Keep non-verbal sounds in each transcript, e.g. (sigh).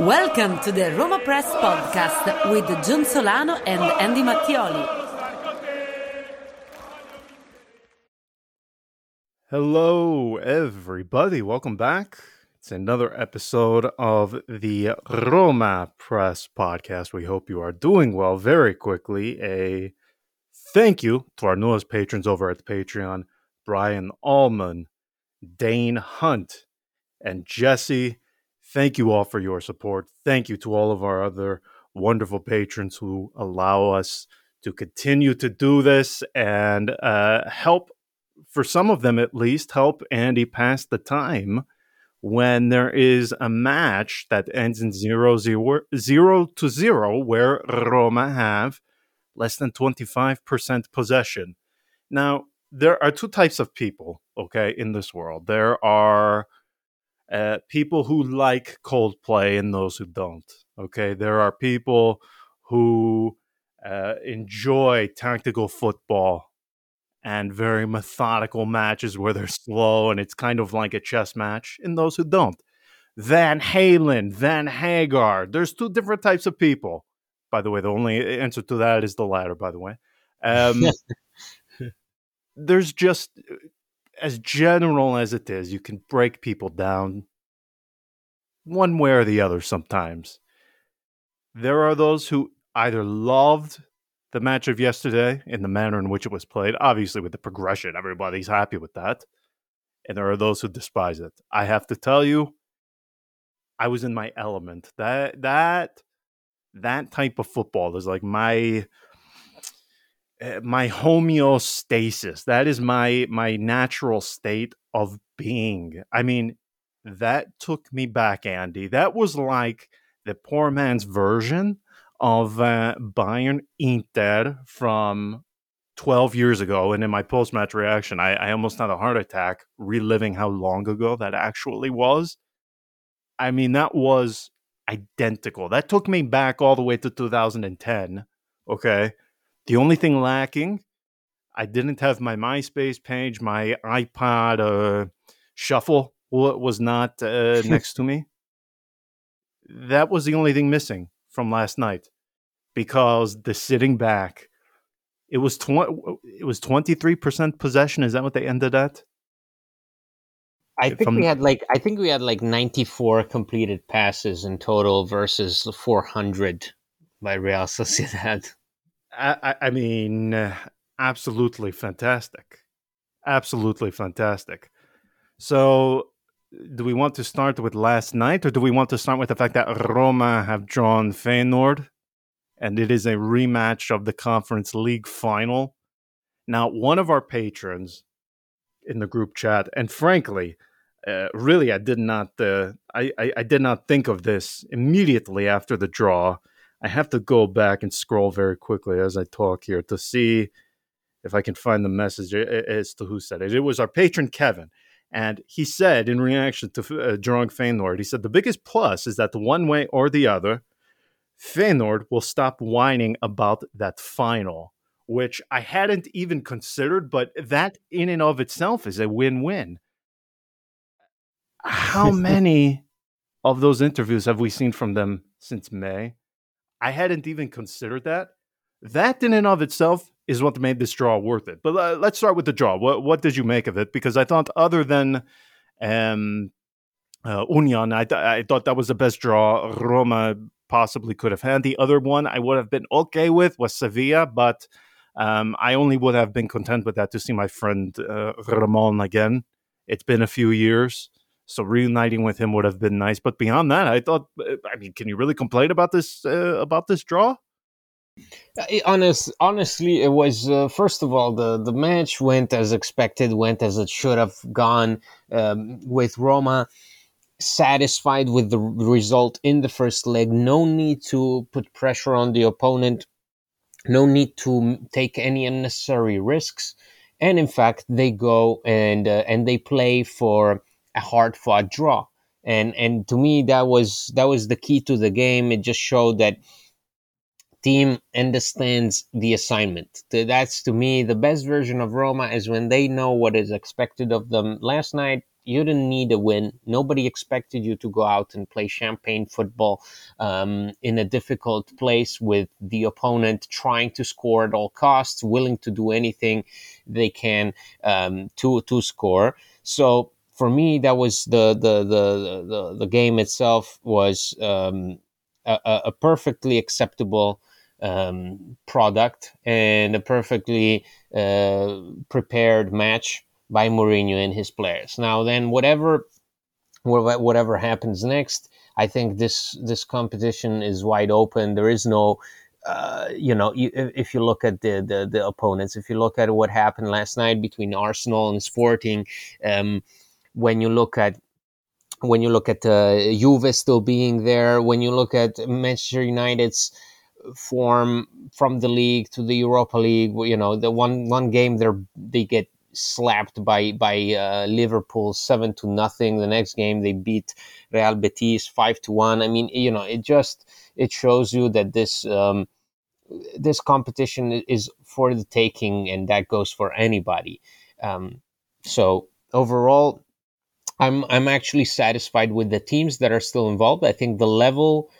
Welcome to the Roma Press Podcast with John Solano and Andy Mattioli. Hello, everybody. Welcome back. It's another episode of the Roma Press Podcast. We hope you are doing well. Very quickly, a thank you to our newest patrons over at the Patreon Brian Allman, Dane Hunt, and Jesse. Thank you all for your support. Thank you to all of our other wonderful patrons who allow us to continue to do this and uh, help, for some of them at least, help Andy pass the time when there is a match that ends in zero, zero, zero to zero, where Roma have less than 25% possession. Now, there are two types of people, okay, in this world. There are uh, people who like Coldplay and those who don't. Okay, there are people who uh, enjoy tactical football and very methodical matches where they're slow and it's kind of like a chess match, and those who don't. Van Halen, Van Hagar. There's two different types of people. By the way, the only answer to that is the latter. By the way, um, (laughs) there's just as general as it is, you can break people down one way or the other sometimes. There are those who either loved the match of yesterday in the manner in which it was played, obviously with the progression, everybody's happy with that. And there are those who despise it. I have to tell you, I was in my element. That that that type of football is like my uh, my homeostasis that is my my natural state of being i mean that took me back andy. That was like the poor man's version of uh, bayern inter from 12 years ago and in my post-match reaction I, I almost had a heart attack reliving how long ago that actually was. I mean that was identical. That took me back all the way to 2010 okay? The only thing lacking, I didn't have my MySpace page, my iPod uh, Shuffle was not uh, (laughs) next to me. That was the only thing missing from last night, because the sitting back, it was tw- it was twenty three percent possession. Is that what they ended at? I think we had like I think we had like 94 completed passes in total versus 400 by Real Sociedad. I, I mean, absolutely fantastic. Absolutely fantastic. So, do we want to start with last night, or do we want to start with the fact that Roma have drawn Feyenoord, and it is a rematch of the Conference League final? Now, one of our patrons in the group chat, and frankly, uh, really, I did not, uh, I, I, I did not think of this immediately after the draw I have to go back and scroll very quickly as I talk here to see if I can find the message as to who said it. It was our patron Kevin. And he said, in reaction to uh, drawing Feyenoord, he said, the biggest plus is that the one way or the other, Feyenoord will stop whining about that final, which I hadn't even considered, but that in and of itself is a win win. How (laughs) many of those interviews have we seen from them since May? I hadn't even considered that. That in and of itself is what made this draw worth it. But uh, let's start with the draw. What what did you make of it? Because I thought other than um, uh, Union, I, th- I thought that was the best draw Roma possibly could have had. The other one I would have been okay with was Sevilla, but um, I only would have been content with that to see my friend uh, Ramon again. It's been a few years, So reuniting with him would have been nice. But beyond that, I thought, uh, I mean, can you really complain about this uh, about this draw? Uh, honest, honestly, it was uh, first of all the the match went as expected, went as it should have gone. Um, with Roma satisfied with the result in the first leg, no need to put pressure on the opponent, no need to take any unnecessary risks, and in fact, they go and uh, and they play for a hard fought draw. And and to me that was that was the key to the game. It just showed that team understands the assignment. That's to me the best version of Roma is when they know what is expected of them. Last night you didn't need a win. Nobody expected you to go out and play champagne football um, in a difficult place with the opponent trying to score at all costs, willing to do anything they can um, to to score. So for me, that was the the the the, the game itself was um, a, a, perfectly acceptable um, product and a perfectly uh, prepared match by Mourinho and his players. Now, then, whatever whatever happens next, I think this this competition is wide open. There is no uh, you know, you, if you look at the, the, the opponents, if you look at what happened last night between Arsenal and Sporting, um, when you look at when you look at uh, Juve still being there, when you look at Manchester United's form from the league to the Europa League, you know, the one one game they they get slapped by by uh, Liverpool seven to nothing. The next game they beat Real Betis five to one. I mean, you know, it just it shows you that this um, this competition is for the taking, and that goes for anybody. Um, so overall, I'm I'm actually satisfied with the teams that are still involved. I think the level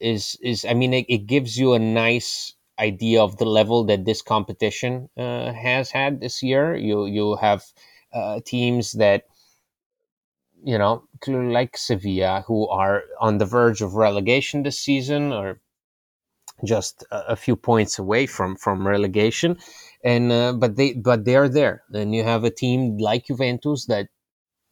is is I mean it, it gives you a nice idea of the level that this competition uh, has had this year. You you have uh, teams that you know like Sevilla who are on the verge of relegation this season or just a, a few points away from from relegation and uh, but they but they are there then you have a team like Juventus that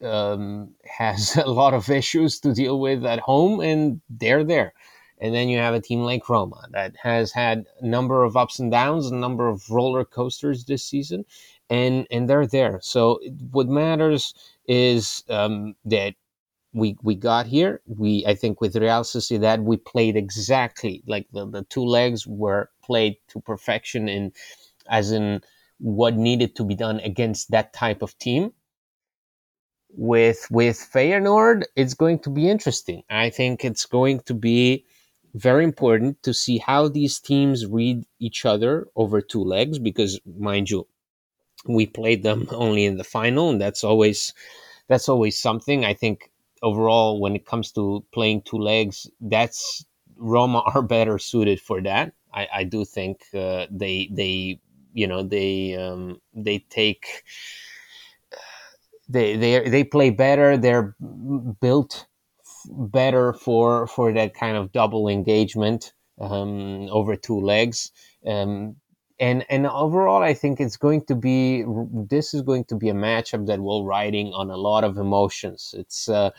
um, (laughs) has a lot of issues to deal with at home, and they're there. And then you have a team like Roma that has had a number of ups and downs, a number of roller coasters this season, and and they're there. So what matters is um, that we we got here. We I think with Real Sociedad we played exactly like the, the two legs were played to perfection in as in what needed to be done against that type of team with with Feyenoord, it's going to be interesting. I think it's going to be very important to see how these teams read each other over two legs because mind you we played them (laughs) only in the final and that's always that's always something i think overall when it comes to playing two legs that's roma (laughs) are better suited for that i, I do think uh, they they you know they um, they take they they they play better. They're built better for for that kind of double engagement um, over two legs. Um, and and overall, I think it's going to be this is going to be a matchup that will riding on a lot of emotions. It's uh,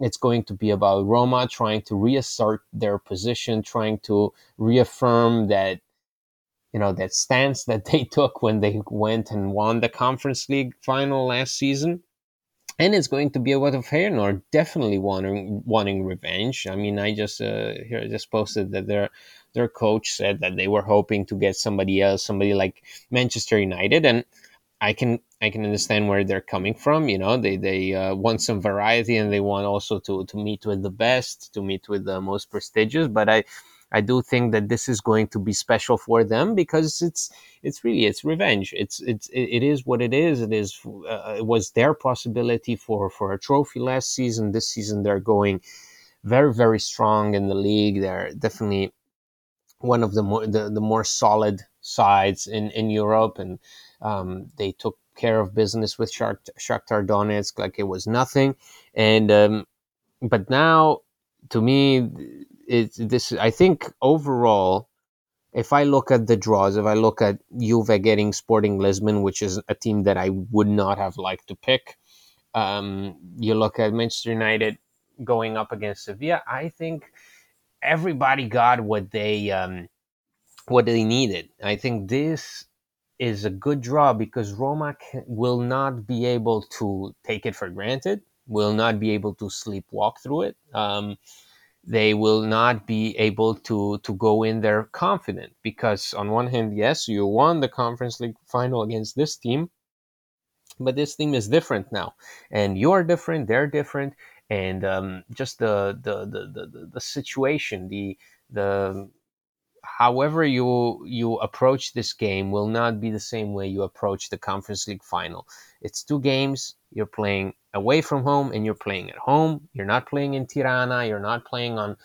it's going to be about Roma trying to reassert their position, trying to reaffirm that you know that stance that (laughs) they took when they went and won the Conference League final last season. And it's going to be a lot of Feyenoord definitely wanting wanting revenge. I mean, I just uh, here I just posted that their their coach said that they were hoping to get somebody else, somebody like Manchester United, and I can I can understand where they're coming from. You know, they they uh, want some variety and they want also to to meet with the best, to meet with the most prestigious. But I I do think that this is going to be special for them because it's it's really it's revenge. It's it's it is what it is. It is uh, it was their possibility for for a trophy last season. This season they're going very very strong in the league. They're definitely one of the more the, the more solid sides in in Europe, and um, they took care of business with Shakhtar Donetsk like it was nothing. And um, but now, to me, it's this. I think overall, if I look at the draws, if I look at Juve getting Sporting Lisbon, which is a team that I would not have liked to pick, Um, you look at Manchester United going up against Sevilla. I think everybody got what they um, what they needed. I think this is a good draw because Roma can, will not be able to take it for granted. Will not be able to sleepwalk through it. Um, they will not be able to to go in there confident because on one hand yes you won the conference league final against this team but this team is different now. And you're different they're different. And um, just the, the the, the the situation the the however you you approach this game will not be the same way you approach the conference league final. It's two games you're playing away from home and you're playing at home you're not playing in tirana you're not playing on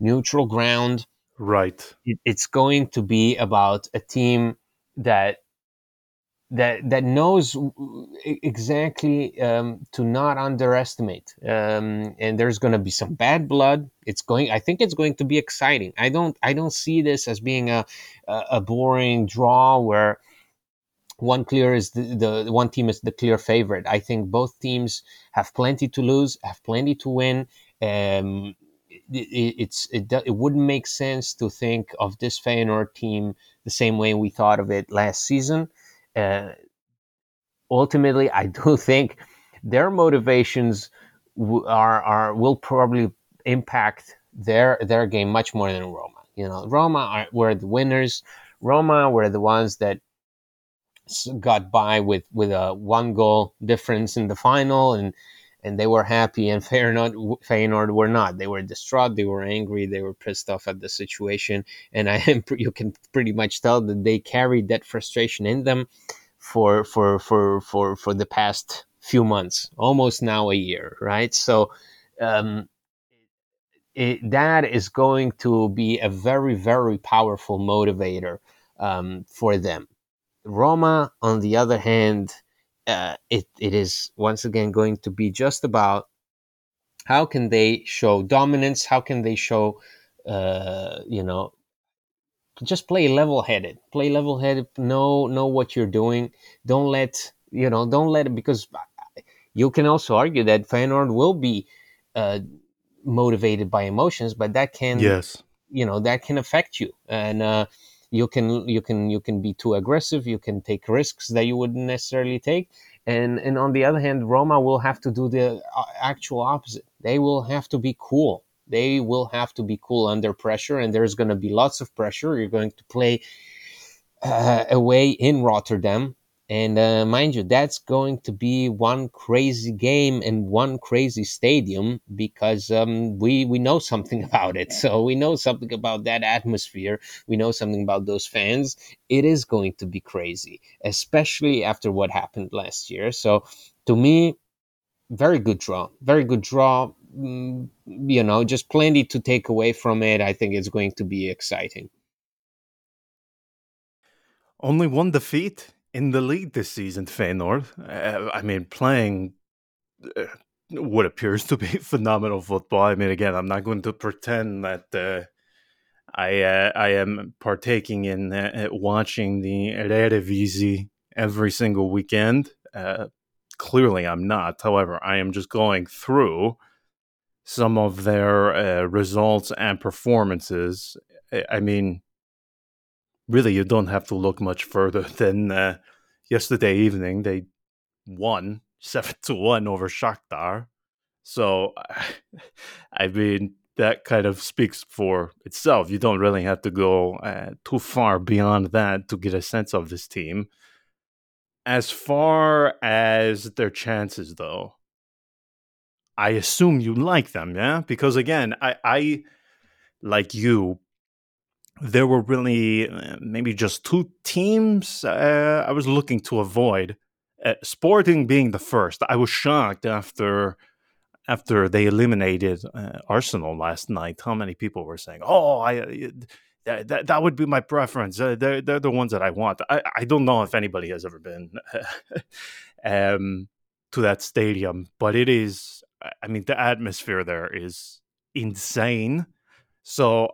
neutral ground right it, it's going to be about a team that that that knows exactly um, to not underestimate. Um, and there's going to be some bad blood. It's going. I think it's going to be exciting. I don't. I don't see this as being a a boring draw where one clear is the, the one team is the clear favorite. I think both teams have plenty to lose, have plenty to win. Um, it, it's it, it wouldn't make sense to think of this Feyenoord team the same way we thought of it last season uh, ultimately, I do (laughs) think their motivations are are will probably impact their their game much more than Roma. You know, Roma are, were the winners. Roma were the ones that got by with with a one goal difference in the final and and they were happy and (laughs) Feyenoord, Feyenoord were not. They were distraught, they were angry, they were pissed off at the situation, and I (laughs) am you can pretty much tell that they carried that frustration in them for for for for for the past few months, almost now a year, right? So. Um, it, that is going to be a very very powerful motivator um, for them. Roma, on the other hand, uh, it it is once again going to be just about how can they show dominance, how can they show, uh, you know, just play level headed, play level headed, know know what you're doing. Don't let you know, don't let it because you can also argue that Feyenoord will be uh, motivated by emotions, but that can yes, you know, that can affect you and. You can you can you can be too aggressive you can take risks that you wouldn't necessarily take. And and on the other hand roma will have to do the uh, actual opposite. They will have to be cool. They will have to be cool under pressure and there's going to be lots of pressure. You're going to play uh, away in rotterdam and uh, mind you, that's going to be one crazy game and one crazy stadium because um, we we know something (laughs) about it. So we know something about that atmosphere. We know something about those fans. It is going to be crazy, especially after what happened last year. So to me, very good draw. Very good draw. Mm, you know, just plenty to take away from it. I think it's going to be exciting. Only one defeat in the league this season, Feyenoord. Uh, I mean, playing uh, what appears to be (laughs) phenomenal football. I mean, again, I'm not going to pretend that uh, I uh, I am partaking in uh, watching the Eredivisie every single weekend. Clearly, I'm not. However, I am just going through some of their results and performances. I mean, really you don't have to look much further (laughs) than uh, yesterday evening. They won seven to one over Shakhtar. So, (laughs) I mean, that kind of speaks for itself. You don't really have to go uh, too far beyond that to get a sense of this team. As far as their chances, though, I assume you like them, yeah? Because again, I, I like you, there were really uh, maybe just two teams uh, I was looking to avoid. Uh, Sporting being the first, I was shocked after after they eliminated uh, Arsenal last night. How many people were saying, "Oh, I." Uh, that, that, would be my preference. Uh, they're, they're the ones that I want. I, I don't know if anybody has ever been (laughs) um, to that stadium, but it is, I mean, the atmosphere there is insane. So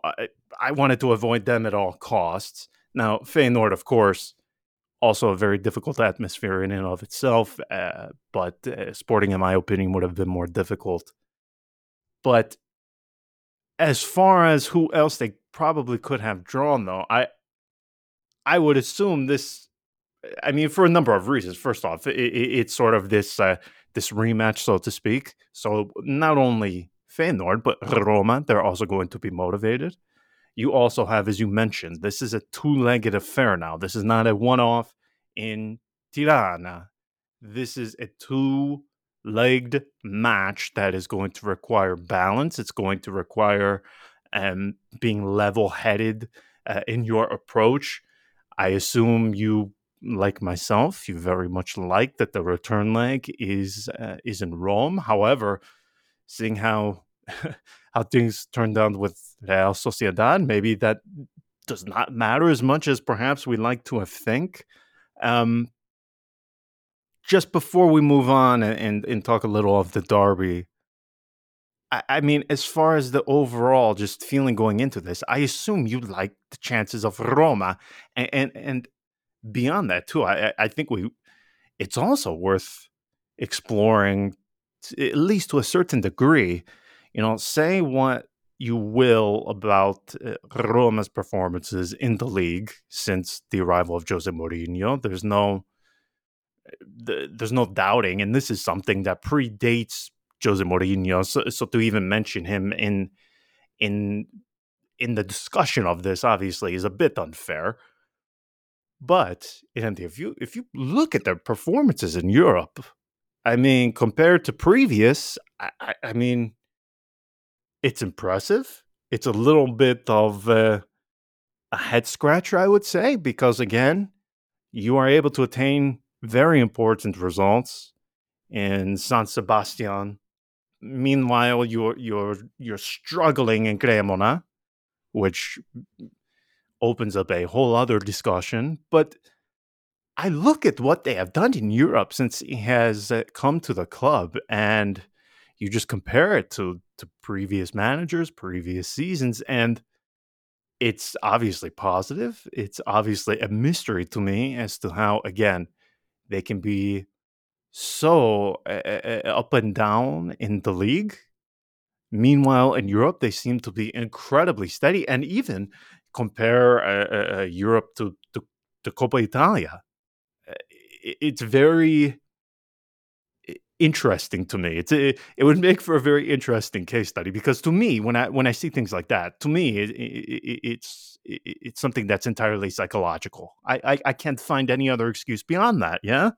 I wanted to avoid them at all costs. Now, Feyenoord, of course, also a very difficult atmosphere in and of itself. Uh, but uh, Sporting, in my opinion, would have been more difficult. But as far as who else they probably could have drawn, though, I I would assume this. I mean, for a number of reasons. First off, it, it, it's sort of this uh, this rematch, so to speak. So not only Feyenoord but Roma, they're also going to be motivated. You also have, as you mentioned, this is a two-legged affair now. This is not a one-off in Tirana. This is a two legged match that is going to require balance. It's going to require um, being level headed uh, in your approach. I assume you, like myself, you very much like that the return leg is uh, is in Rome. However, seeing how (laughs) how things turned out with Real Sociedad, maybe that does not matter as much as perhaps we like to have think. Um, just before we move on and, and, and talk a little of the derby, I, I, mean, as far as the overall just feeling going into this, I assume you like the chances of Roma, and and, and beyond that too. I I think we, it's also worth exploring, at least to a certain degree. You know, say what you will about uh, Roma's performances in the league since the arrival of Jose Mourinho. There's no there's no doubting, and this is something that predates Jose Mourinho. So, so to even mention him in in in the discussion of this, obviously, is a bit unfair. But and if you if you look at their performances in Europe, I mean, compared to previous, I, I, I mean, it's impressive. It's a little bit of a head scratcher, I would say, because again, you are able to attain very important results in San Sebastian. Meanwhile, you're you're you're struggling in Cremona, which opens up a whole other discussion. But I look at what they have done in Europe since he has uh, come to the club, and you just compare it to to previous managers, previous seasons, and it's obviously positive. It's obviously a mystery to me as to how, again, they can be so uh, up and down in the league. Meanwhile, in Europe, they seem to be incredibly steady, and even compare uh, uh, Europe to, to to Coppa Italia. It's very interesting to me. It's it, it would make for a very interesting case study because to me, when I when I see things like that, to me, it, it, it's it's something that's entirely psychological. I, I, I can't find any other excuse beyond that. Yeah.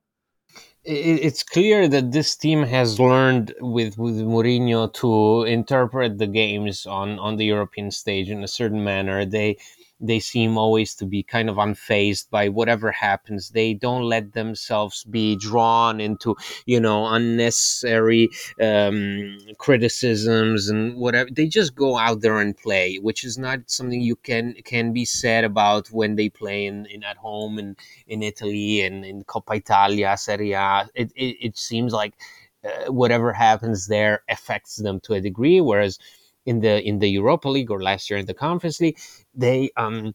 It's clear that this team has learned with with Mourinho to interpret the games on on the European stage in a certain manner. They they seem always to be kind of unfazed by whatever happens. They don't let themselves be drawn into, you know, unnecessary um, criticisms and whatever. They just go out there and play, which is not something you can can be said about when they play in, in at home in in Italy and in Coppa Italia, Serie A. It it, it seems like uh, whatever happens there affects them to a degree, whereas in the in the Europa League or last year in the Conference League, they um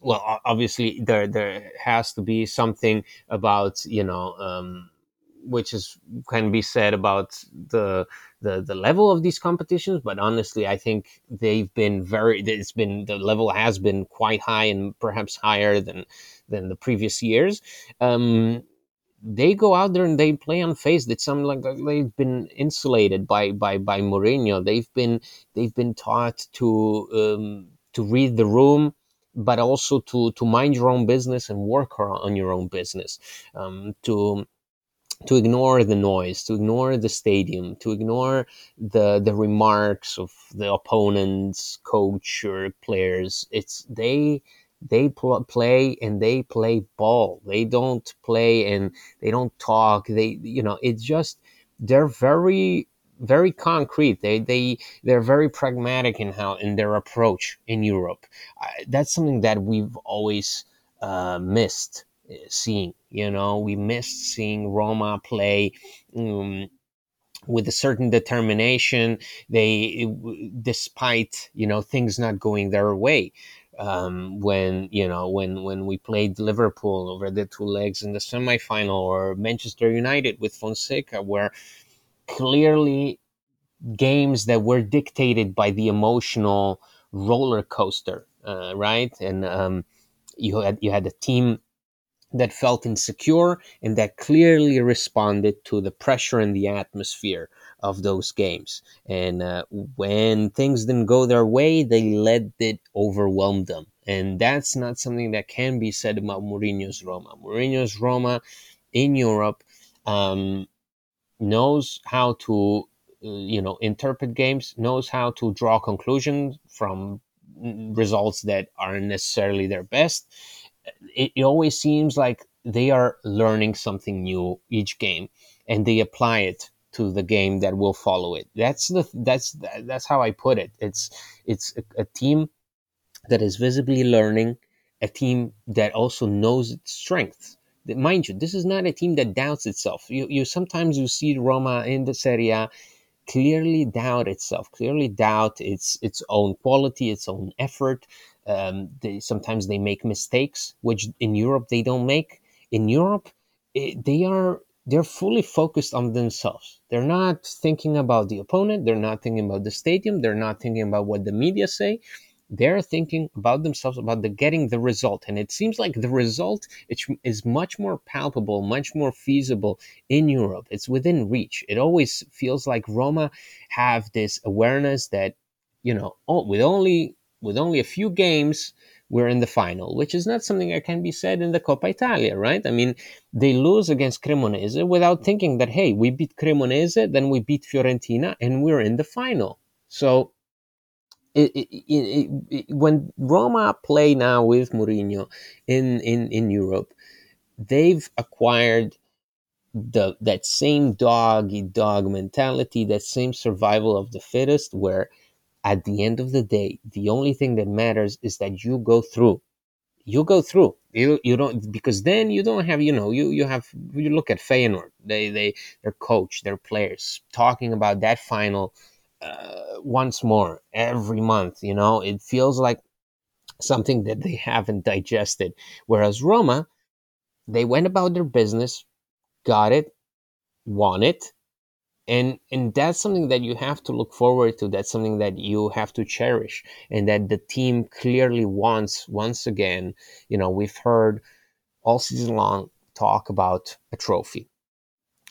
well obviously there there has to be something about you know um which is can be said about the the the level of these competitions but honestly i think they've been very it's been the level has been quite high and perhaps higher than than the previous years. Um they go out there and they play unfazed. It's something like they've been insulated by by by Mourinho. They've been they've been taught to um, to read the room, but also to to mind your own business and work on your own business. Um, to to ignore the noise, to ignore the stadium, to ignore the the remarks of the opponents, coach or players. It's they they pl- play and they play ball. They don't play and they don't talk. They, you know, it's just they're very very concrete. They they they're very pragmatic in how in their approach in Europe. Uh, that's something that we've always uh, missed uh, seeing. You know, we missed seeing Roma play. Um, with a certain determination they despite you know things not going their way um, when you know when when we played Liverpool over the two legs in the semifinal, or Manchester United with Fonseca, where clearly games that were dictated by the emotional roller coaster, uh, right? And um, you had you had a team that felt insecure and that clearly responded to the pressure and the atmosphere of those games. And uh, when things didn't go their way, they let it overwhelm them. And that's not something that can be said about Mourinho's Roma. Mourinho's Roma in Europe um, knows how to, uh, you know, interpret games, knows how to draw conclusions from results that aren't necessarily their best it, it always seems like they are learning something new each game and they apply it to the game that will follow it. That's the that's that's how I put it. It's it's a, a, team that is visibly learning, a team that also knows its strengths. Mind you, this is not a team that doubts itself. You you sometimes you see Roma in the Serie A clearly doubt itself, clearly doubt its its own quality, its own effort. Um, they, sometimes they make mistakes, which in Europe they don't make. In Europe, it, eh, they are they're fully focused on themselves. They're not thinking about the opponent. They're not thinking about the stadium. They're not thinking about what the media say. They're thinking about themselves, about the getting the result. And it seems like the result is much more palpable, much more feasible in Europe. It's within reach. It always feels like Roma have this awareness that, you know, with only with only a few games, we're in the final, which is not something that can be said in the Coppa Italia, right? I mean, they lose against Cremonese without thinking that, hey, we beat Cremonese, then we beat Fiorentina, and we're in the final. So it, it, it, when Roma play now with Mourinho in, in, in Europe, they've acquired the that same dog eat dog mentality, that same survival of the fittest, where at the end of the day, the only thing that matters is that you go through. You go through. You you don't because then you don't have you know you you have you look at Feyenoord. They they their coach, their players talking about that final uh, once more every month. You know it feels like something that they haven't digested. Whereas Roma, they went about their business, got it, won it, and and that's something that you have to look forward to. That's something that you have to cherish and that the team clearly wants once again. You know we've heard all season long talk about a trophy.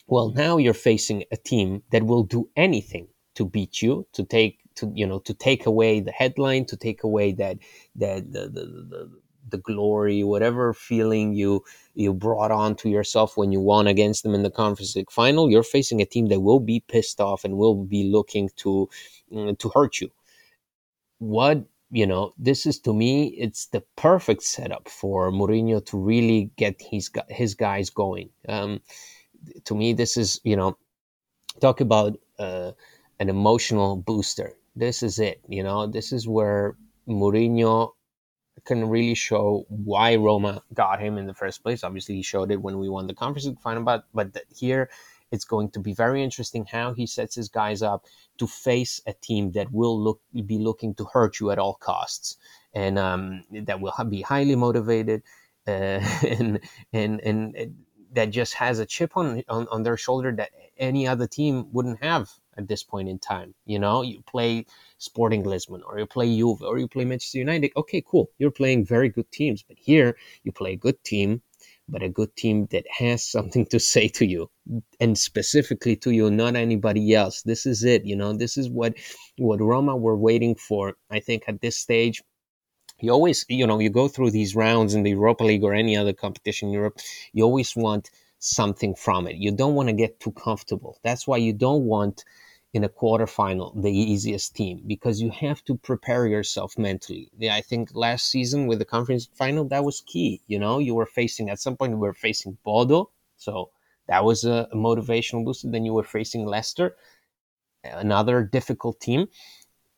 Well now you're facing a team that will do anything to beat you to take to you know to take away the headline to take away that that the, the, the the glory, whatever feeling you you brought on to yourself when you won against them in the conference league final, you're facing a team that will be pissed off and will be looking to mm, to hurt you. What you know, this is to me, it's the perfect setup for Mourinho to really get his his guys going. Um, to me, this is you know, talk about uh, an emotional booster. This is it. You know, this is where Mourinho can really show why Roma got him in the first place. Obviously, he showed it when we won the conference final, but but here it's going to be very interesting how he sets his guys up to face a team that will look be looking to hurt you at all costs, and um, that will be highly motivated, uh, (laughs) and, and and that just has a chip on, on on their shoulder that any other team wouldn't have at this point in time. You know, you play Sporting Lisbon or you play Juve or you play Manchester United, okay, cool. You're playing very good teams. But here you play a good team, but a good team that has (laughs) something to say to you and specifically to you, not anybody else. This is it. You know, this is what what Roma were waiting for. I think at this stage you always you know you go through these rounds in the europa league or any other competition in europe you always want something from it you don't want to get too comfortable that's why you don't want in a quarterfinal the easiest team because you have to prepare yourself mentally. I think last season with the conference final that was key. You know, you were facing at some point you were facing Bodo, so that was a, motivational booster. Then you were facing Leicester, another difficult team.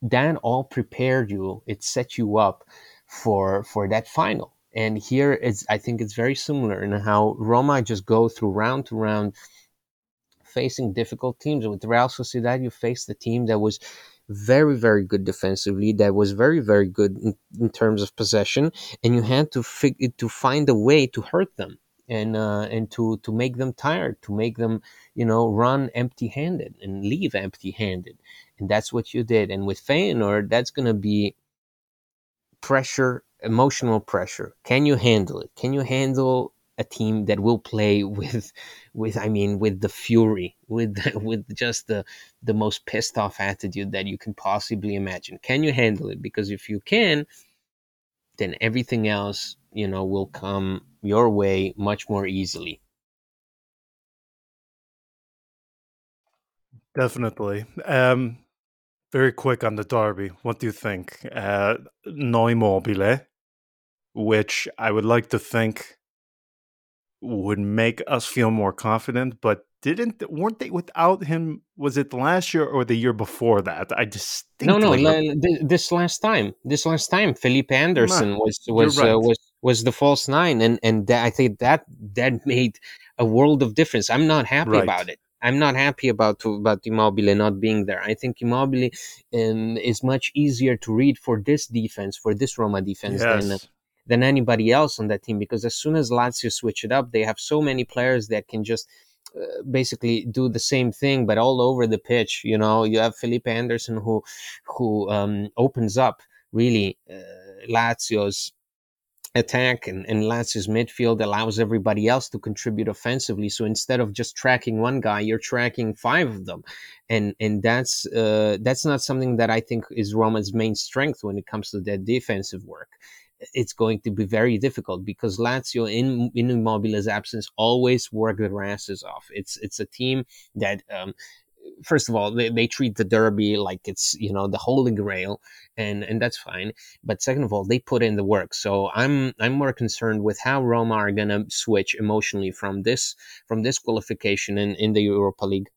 That all prepared you. It set you up for for that final. And here it's I think it's very similar in how Roma just go through round to round facing difficult teams. With Real Sociedad, you faced a team that was very very good defensively that was very very good in, in terms of possession and you had to fig- to find a way to hurt them and uh, and to to make them tired to make them you know run empty handed and leave empty handed and that's what you did. And with Feyenoord that's going to be pressure emotional pressure. Can you handle it? Can you handle a team that will play with with I mean with the fury with (laughs) with just the the most pissed off attitude that you can possibly imagine can you handle it because if you can then everything else you know will come your way much more easily Definitely. Um, very quick on the derby. What do you think? Uh, no Immobile, which I would like to think would make us feel more confident, but didn't weren't they without him? Was it last year or the year before that? I distinctly no no this last time this last time Felipe Anderson was was right. uh, was was the false nine and and that, I think that that (laughs) made a world of difference I'm not happy Right. about it I'm not happy about about Immobile not being there I think Immobile um, is much easier to read for this defense for this Roma defense yes, than anybody else on that team because as soon as Lazio switch it up, they have so many players that can just uh, basically do the same thing, but all over the pitch. You know, you have Felipe Anderson who who um, opens up really uh, Lazio's attack and, and Lazio's midfield allows everybody else to contribute offensively. So instead of just tracking one guy, you're tracking five of them, and and that's uh, that's not something that I think is Roma's main strength when it comes to their defensive work. It's going to be very difficult because Lazio, in in Immobile's absence, always work their asses off. It's it's a team that. Um, First of all, they, they treat the derby like it's you know the holy grail, and and that's fine but second of all they put in the work so i'm i'm more concerned with how roma are to switch emotionally from this from this qualification in, in the europa league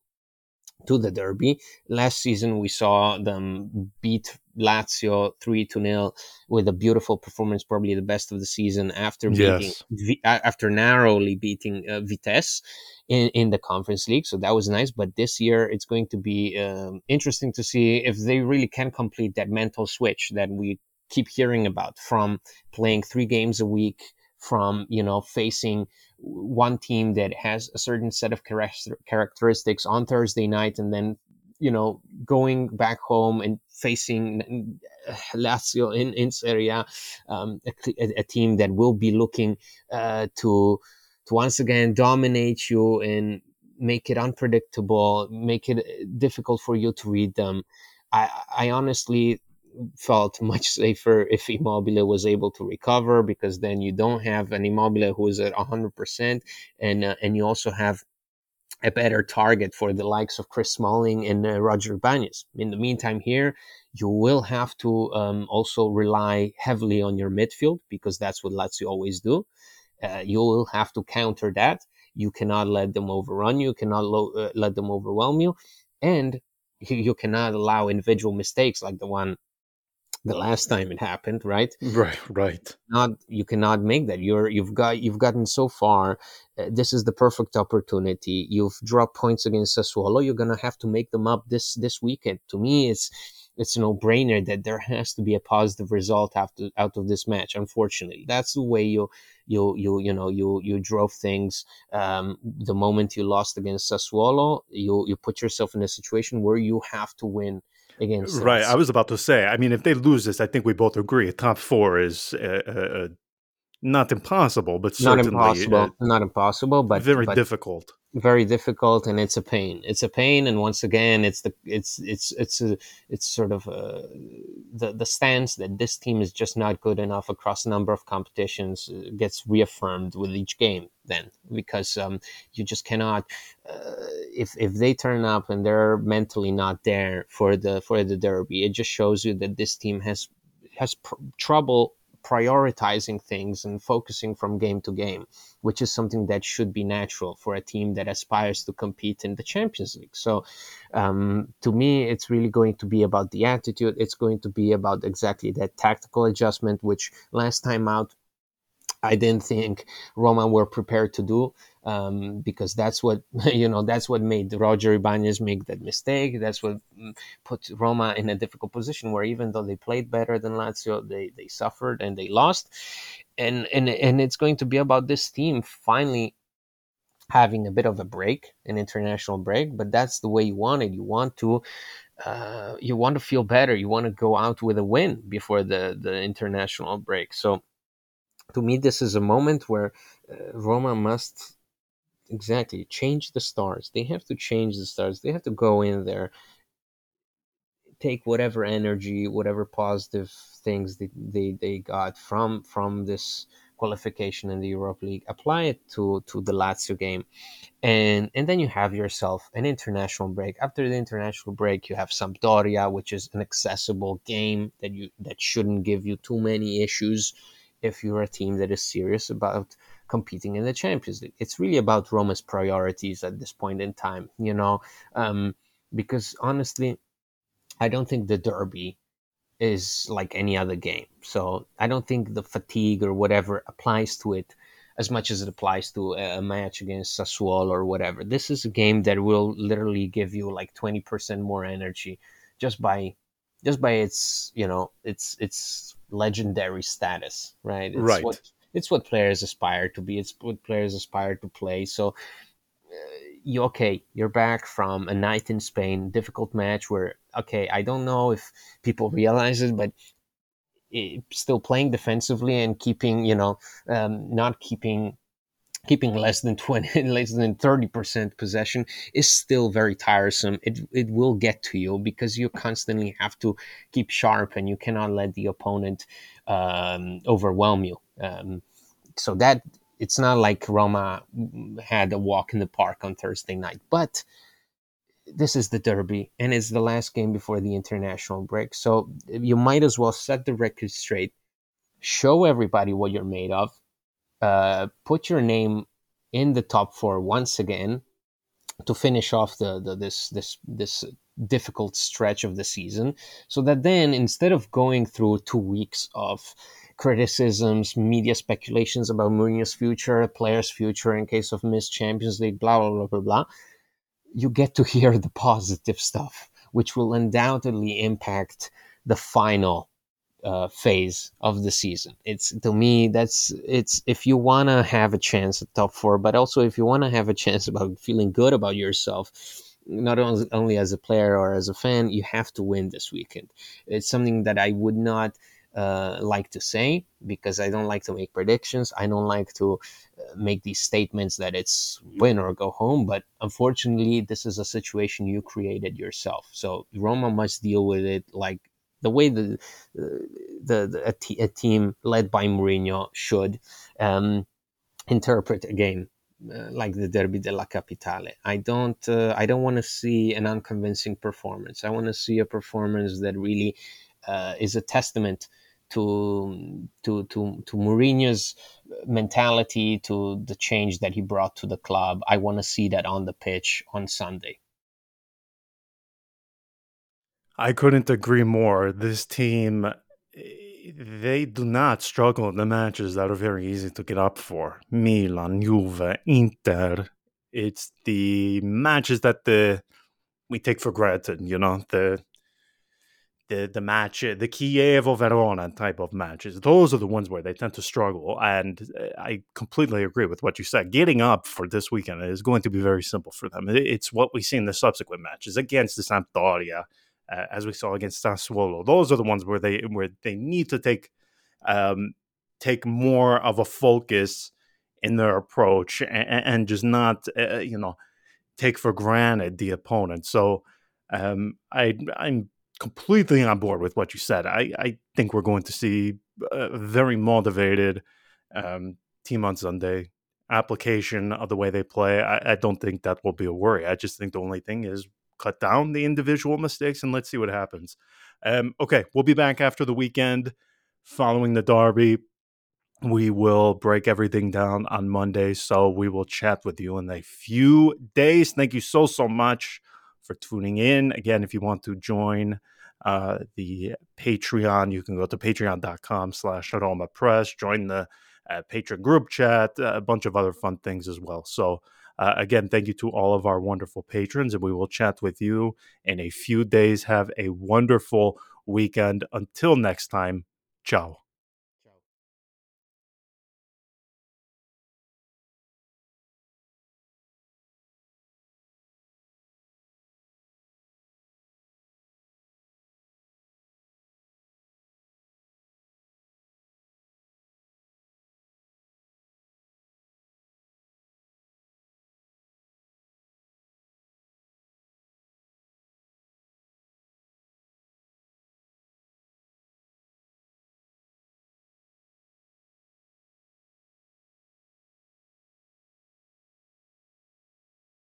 to the derby last season we saw them beat lazio 3 to 0 with a beautiful performance probably the best of the season after beating yes, Vi- after narrowly beating uh, Vitesse in, in the Conference League. So that was nice. But this year, it's going to be um, interesting to see if they really can complete that mental switch that we keep hearing about from playing three games a week, from you know facing one team that has a certain set of character- characteristics on Thursday night, and then you know going back home and facing (sighs) Lazio in in Serie A, um, a, a- a team that will be looking uh, to to once again dominate you and make it unpredictable, make it uh, difficult for you to read them. I, I honestly felt (laughs) much safer if Immobile was able to recover because then you don't have an Immobile who is at 100% and uh, and you also have a better target for the likes of Chris Smalling and uh, Roger Ibanez. In the meantime, here you will have to um, also rely heavily on your midfield because that's what Lazio always do. Uh, you will have to counter that. You cannot let them overrun you. Cannot lo- uh, let them overwhelm you, and you, you cannot allow individual mistakes like the one the last time it happened. Right? right, right. not you cannot make that you're you've got you've gotten so far uh, this is the perfect opportunity you've dropped points against Sassuolo you're going to have to make them up this this weekend to me it's it's a no-brainer that there has to be a positive result after out of this match unfortunately that's the way you you you you know you you drove things um, the moment you lost against Sassuolo you you put yourself in a situation where you have to win against Right. us. I was about to say. I mean, if they lose this, I think we both agree a top four is uh, uh, not impossible, but certainly not impossible uh, not impossible but very but difficult. Very difficult and it's a pain. It's a pain and once again it's the it's it's it's a it's sort of uh the the stance that this team is just not good enough across a number of competitions uh, gets reaffirmed with each game then because um you just cannot uh, if if they turn up and they're mentally not there for the for the derby it just shows you that this team has has pr- trouble prioritizing things and focusing from game to game which is something that should be natural for a team that aspires to compete in the Champions League. So, um, to me, it's really going to be about the attitude. It's going to be about exactly that tactical adjustment, which last time out I didn't think Roma were prepared to do um, because that's what (laughs) you know that's what made Roger Ibanez make that mistake. That's what mm, put Roma in a difficult position where even though they played better than Lazio, they they suffered and they lost. And and and it's going to be about this team finally having a bit of a break, an international break. But that's the way you want it. You want to uh, you want to feel better. You want to go out with a win before the the international break. So to me, this is a moment where uh, Roma must exactly change the stars. They have to change the stars. They have to go in there, take whatever energy, whatever positive things they, they, they got from from this qualification in the Europa League, apply it to to the Lazio game, and and then you have yourself an international break. After the international break, you have Sampdoria, which is an accessible game that you that shouldn't give you too many issues if you're a team that is serious about competing in the Champions League. It's really about Roma's priorities at this point in time, you know, um, because honestly, I don't think the derby is like any other game. So I don't think the fatigue or whatever applies to it as much as it applies to a match against Sassuolo or whatever. This is a game that will literally give you like 20% more energy just by just by its, you know, its its legendary status, right? It's right. What, it's what players aspire to be. It's what players aspire to play. So uh, you okay? You're back from a night in Spain, difficult match where okay, I don't know if people (laughs) realize it, but it, still playing defensively and keeping, you know, um, not keeping keeping less than 20 (laughs) less than 30% possession is still very tiresome. It it will get to you because you constantly have to keep sharp and you cannot let the opponent um, overwhelm you. Um, so that it's not like Roma had a walk in the park on Thursday night, but this is the derby and it's the last game before the international break. So you might as well set the record straight, show everybody what you're made of, uh, put your name in the top four once again to finish off the, the this this this difficult stretch of the season so that then instead of going through two weeks of criticisms, media speculations about Mourinho's future, players' future in case of missed Champions League, blah, blah, blah, blah, blah, you get to (laughs) hear the positive stuff, which will undoubtedly impact the final uh, phase of the season. It's to me that's it's if you want to have a chance at top four, but also if you want to have a chance (laughs) about feeling good about yourself, not only as a player or as a fan, you have to win this weekend. It's something that I would not uh, like to say because I don't like to make predictions. I don't like to uh, make these statements that it's win or go home. But unfortunately, this is a situation you created yourself. So Roma must deal with it like the way the the, the a, t- a team led by Mourinho should um, interpret a game. Uh, like the Derby della Capitale, I don't. Uh, I don't want to see an unconvincing performance. I want to see a performance that really uh, is a testament to to to to Mourinho's mentality, to the change that he brought to the club. I want to see that on the pitch on Sunday. I couldn't agree more. This team, they do not struggle in the matches that are very easy to get up for. Milan, Juve, Inter. It's the matches that the we take for granted. You know the the the match, the Chievo Verona type of matches. Those are the ones where they tend to struggle, and uh, I completely agree with what you said. Getting up for this weekend is going to be very simple for them. It's what we see in the subsequent matches against the Sampdoria, uh, as we saw against Sassuolo. Those are the ones where they where they need to take um, take more of a focus in their approach and, and just not uh, you know take for granted the opponent. So um, I I'm completely on board with what you said. I, I think we're going to see a very motivated um, team on Sunday. Application of the way they play, I, I, don't think that will be a worry. I just think the only thing is cut down the individual mistakes and let's see what happens. Um, okay, we'll be back after the weekend following the derby. We will break everything down on Monday, so we will chat with you in a few days. Thank you so so much for tuning in. Again, if you want to join uh, the Patreon, you can go to patreon.com slash Roma Press, join the a patron group chat, a bunch of other fun things as well. So, uh, again, thank you to all of our wonderful patrons, and we will chat with you in a few days. Have a wonderful weekend. Until next time, ciao.